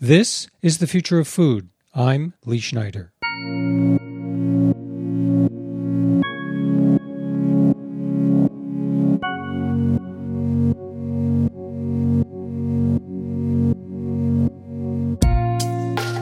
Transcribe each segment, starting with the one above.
This is the future of food. I'm Lee Schneider.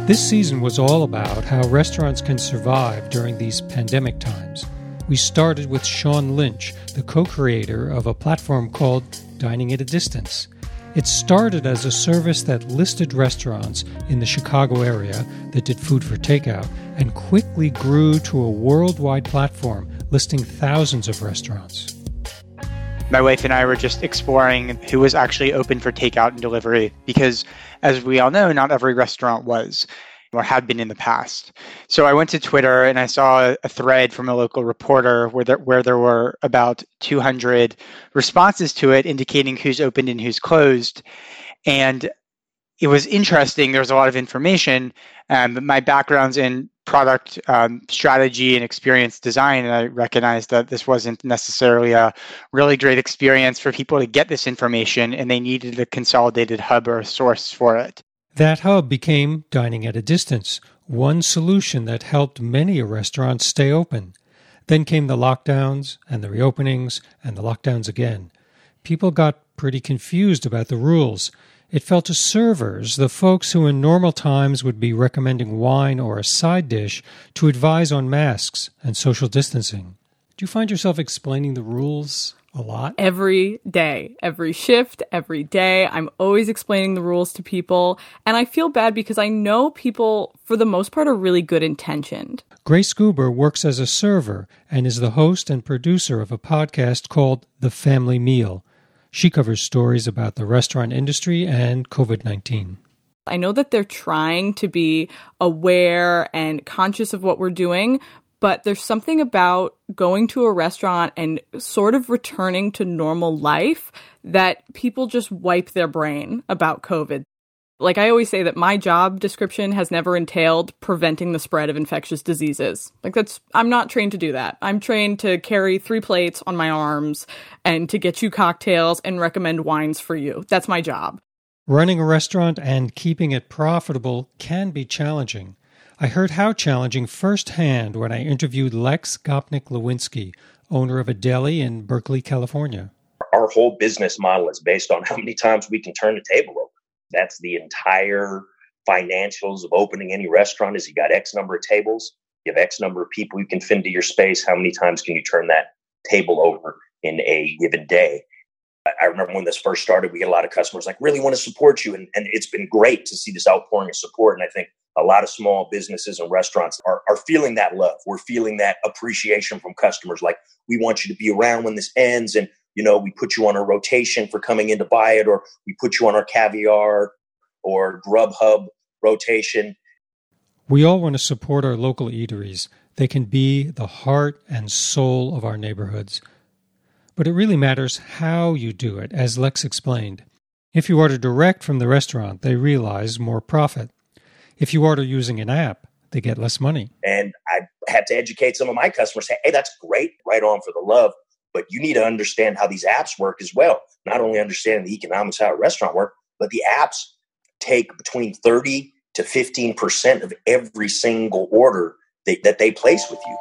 This season was all about how restaurants can survive during these pandemic times. We started with Sean Lynch, the co creator of a platform called Dining at a Distance. It started as a service that listed restaurants in the Chicago area that did food for takeout and quickly grew to a worldwide platform listing thousands of restaurants. My wife and I were just exploring who was actually open for takeout and delivery because as we all know, not every restaurant was or had been in the past. So I went to Twitter and I saw a thread from a local reporter where there, where there were about 200 responses to it indicating who's opened and who's closed. And it was interesting. There was a lot of information. Um, my background's in product um, strategy and experience design, and I recognized that this wasn't necessarily a really great experience for people to get this information, and they needed a consolidated hub or a source for it. That hub became dining at a distance, one solution that helped many restaurants stay open. Then came the lockdowns and the reopenings and the lockdowns again. People got pretty confused about the rules. It fell to servers, the folks who in normal times would be recommending wine or a side dish, to advise on masks and social distancing. Do you find yourself explaining the rules a lot? Every day, every shift, every day. I'm always explaining the rules to people. And I feel bad because I know people, for the most part, are really good intentioned. Grace Goober works as a server and is the host and producer of a podcast called The Family Meal. She covers stories about the restaurant industry and COVID 19. I know that they're trying to be aware and conscious of what we're doing, but there's something about going to a restaurant and sort of returning to normal life that people just wipe their brain about COVID. Like I always say that my job description has never entailed preventing the spread of infectious diseases. Like that's I'm not trained to do that. I'm trained to carry three plates on my arms and to get you cocktails and recommend wines for you. That's my job. Running a restaurant and keeping it profitable can be challenging. I heard how challenging firsthand when I interviewed Lex Gopnik Lewinsky, owner of a deli in Berkeley, California. Our whole business model is based on how many times we can turn the table over. That's the entire financials of opening any restaurant is you got X number of tables, you have X number of people you can fit into your space. How many times can you turn that table over in a given day? I remember when this first started, we get a lot of customers like really want to support you. And, and it's been great to see this outpouring of support. And I think a lot of small businesses and restaurants are, are feeling that love. We're feeling that appreciation from customers. Like we want you to be around when this ends. And you know, we put you on a rotation for coming in to buy it, or we put you on our caviar or Grubhub rotation. We all want to support our local eateries. They can be the heart and soul of our neighborhoods. But it really matters how you do it, as Lex explained. If you order direct from the restaurant, they realize more profit. If you order using an app, they get less money. And I had to educate some of my customers say, hey, that's great, right on for the love but you need to understand how these apps work as well. Not only understanding the economics how a restaurant work, but the apps take between 30 to 15% of every single order they, that they place with you.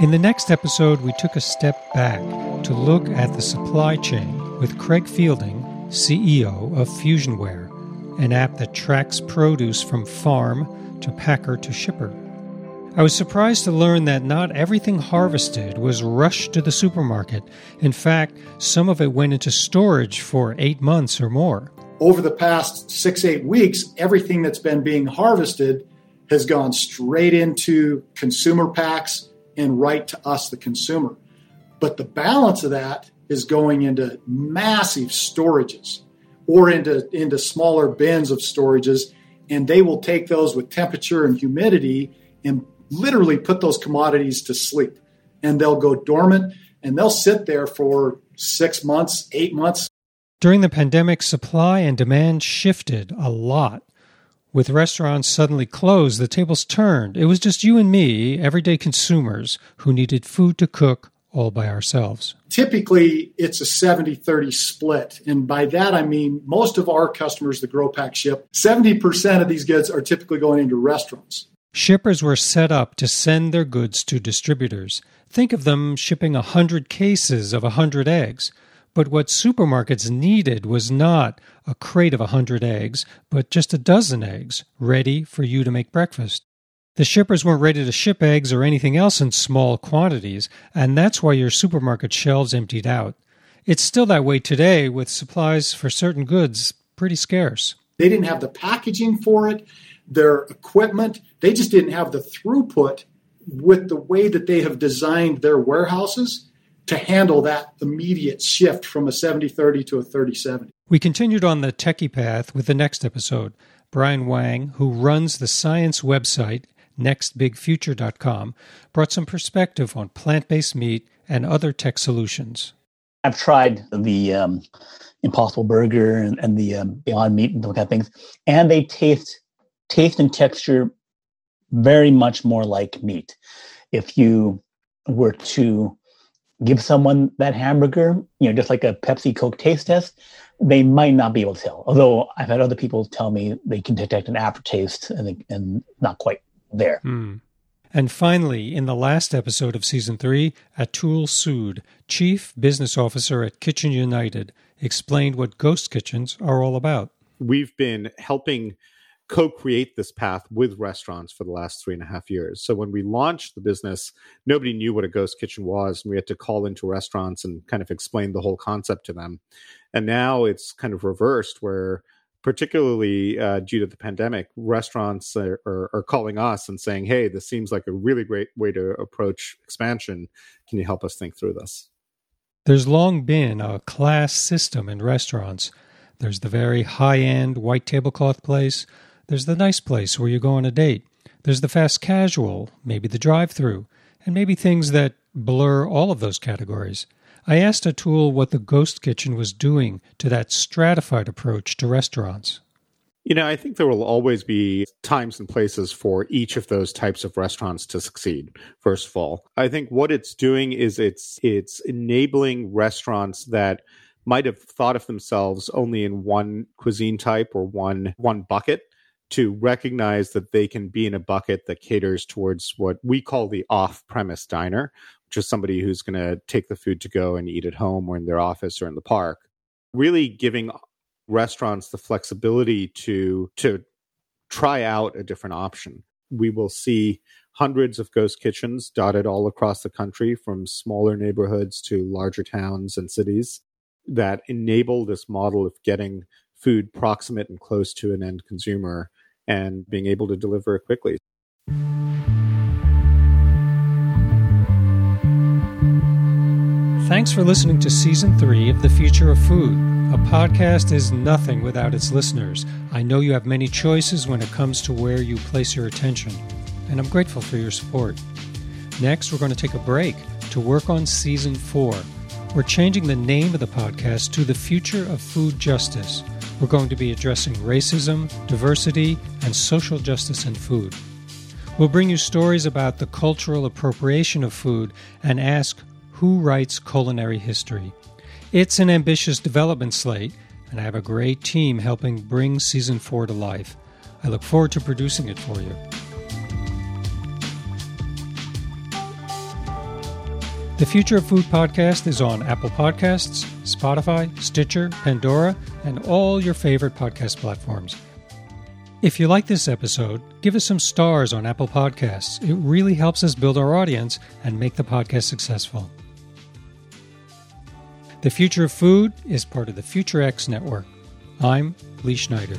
In the next episode, we took a step back to look at the supply chain with Craig Fielding CEO of Fusionware, an app that tracks produce from farm to packer to shipper. I was surprised to learn that not everything harvested was rushed to the supermarket. In fact, some of it went into storage for eight months or more. Over the past six, eight weeks, everything that's been being harvested has gone straight into consumer packs and right to us, the consumer. But the balance of that is going into massive storages or into, into smaller bins of storages. And they will take those with temperature and humidity and literally put those commodities to sleep. And they'll go dormant and they'll sit there for six months, eight months. During the pandemic, supply and demand shifted a lot. With restaurants suddenly closed, the tables turned. It was just you and me, everyday consumers, who needed food to cook all by ourselves. Typically, it's a 70 30 split. And by that, I mean most of our customers that GrowPak ship, 70% of these goods are typically going into restaurants. Shippers were set up to send their goods to distributors. Think of them shipping a 100 cases of a 100 eggs. But what supermarkets needed was not a crate of a 100 eggs, but just a dozen eggs, ready for you to make breakfast. The shippers weren't ready to ship eggs or anything else in small quantities, and that's why your supermarket shelves emptied out. It's still that way today, with supplies for certain goods pretty scarce. They didn't have the packaging for it, their equipment, they just didn't have the throughput with the way that they have designed their warehouses to handle that immediate shift from a 70 30 to a 30 70. We continued on the techie path with the next episode. Brian Wang, who runs the science website nextbigfuture.com, brought some perspective on plant based meat and other tech solutions. I've tried the um, Impossible Burger and, and the um, Beyond Meat and those kind of things, and they taste taste and texture very much more like meat. If you were to give someone that hamburger, you know, just like a Pepsi Coke taste test, they might not be able to tell. Although I've had other people tell me they can detect an aftertaste and and not quite there. Mm. And finally, in the last episode of season three, Atul Sood, Chief Business Officer at Kitchen United, explained what ghost kitchens are all about. We've been helping co-create this path with restaurants for the last three and a half years. So when we launched the business, nobody knew what a ghost kitchen was, and we had to call into restaurants and kind of explain the whole concept to them. And now it's kind of reversed, where particularly uh, due to the pandemic, restaurants are, are, are, calling us and saying, "Hey, this seems like a really great way to approach expansion. Can you help us think through this?" There's long been a class system in restaurants. There's the very high-end white tablecloth place there's the nice place where you go on a date. There's the fast casual, maybe the drive through, and maybe things that blur all of those categories. I asked Atul what the ghost kitchen was doing to that stratified approach to restaurants. You know, I think there will always be times and places for each of those types of restaurants to succeed. First of all, I think what it's doing is it's it's enabling restaurants that might have thought of themselves only in one cuisine type or one one bucket to recognize that they can be in a bucket that caters towards what we call the off premise diner, which is somebody who's going to take the food to go and eat at home or in their office or in the park. Really giving restaurants the flexibility to to try out a different option. We will see hundreds of ghost kitchens dotted all across the country from smaller neighborhoods to larger towns and cities that enable this model of getting food proximate and close to an end consumer and being able to deliver it quickly. Thanks for listening to season three of The Future of Food. A podcast is nothing without its listeners. I know you have many choices when it comes to where you place your attention, and I'm grateful for your support. Next, we're going to take a break to work on season four. We're changing the name of the podcast to The Future of Food Justice. We're going to be addressing racism, diversity, and social justice in food. We'll bring you stories about the cultural appropriation of food and ask who writes culinary history. It's an ambitious development slate, and I have a great team helping bring season four to life. I look forward to producing it for you. The Future of Food podcast is on Apple Podcasts, Spotify, Stitcher, Pandora, and all your favorite podcast platforms. If you like this episode, give us some stars on Apple Podcasts. It really helps us build our audience and make the podcast successful. The Future of Food is part of the Future X network. I'm Lee Schneider.